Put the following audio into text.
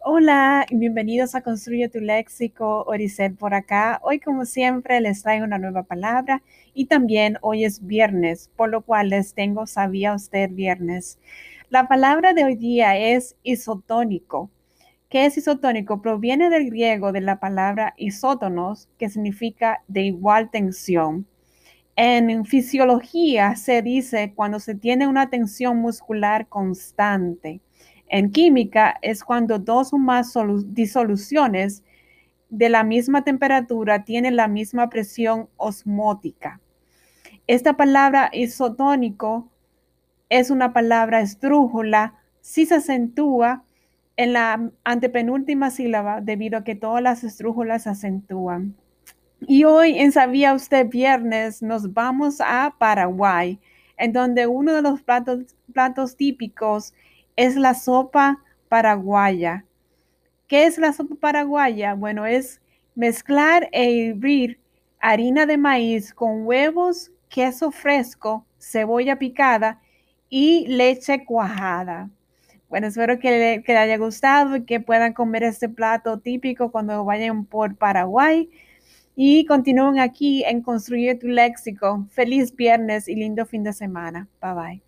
Hola y bienvenidos a Construye tu Léxico, Oricel por acá. Hoy como siempre les traigo una nueva palabra y también hoy es viernes, por lo cual les tengo Sabía usted viernes. La palabra de hoy día es isotónico. ¿Qué es isotónico? Proviene del griego de la palabra isótonos, que significa de igual tensión. En fisiología se dice cuando se tiene una tensión muscular constante. En química es cuando dos o más disoluciones de la misma temperatura tienen la misma presión osmótica. Esta palabra isotónico es una palabra estrújula si se acentúa en la antepenúltima sílaba debido a que todas las estrújulas se acentúan. Y hoy en Sabía Usted Viernes nos vamos a Paraguay, en donde uno de los platos, platos típicos es la sopa paraguaya. ¿Qué es la sopa paraguaya? Bueno, es mezclar e hervir harina de maíz con huevos, queso fresco, cebolla picada y leche cuajada. Bueno, espero que, le, haya gustado y que puedan comer este plato típico cuando vayan por Paraguay. Y continúen aquí en Construir tu Léxico. Feliz viernes y lindo fin de semana. Bye bye.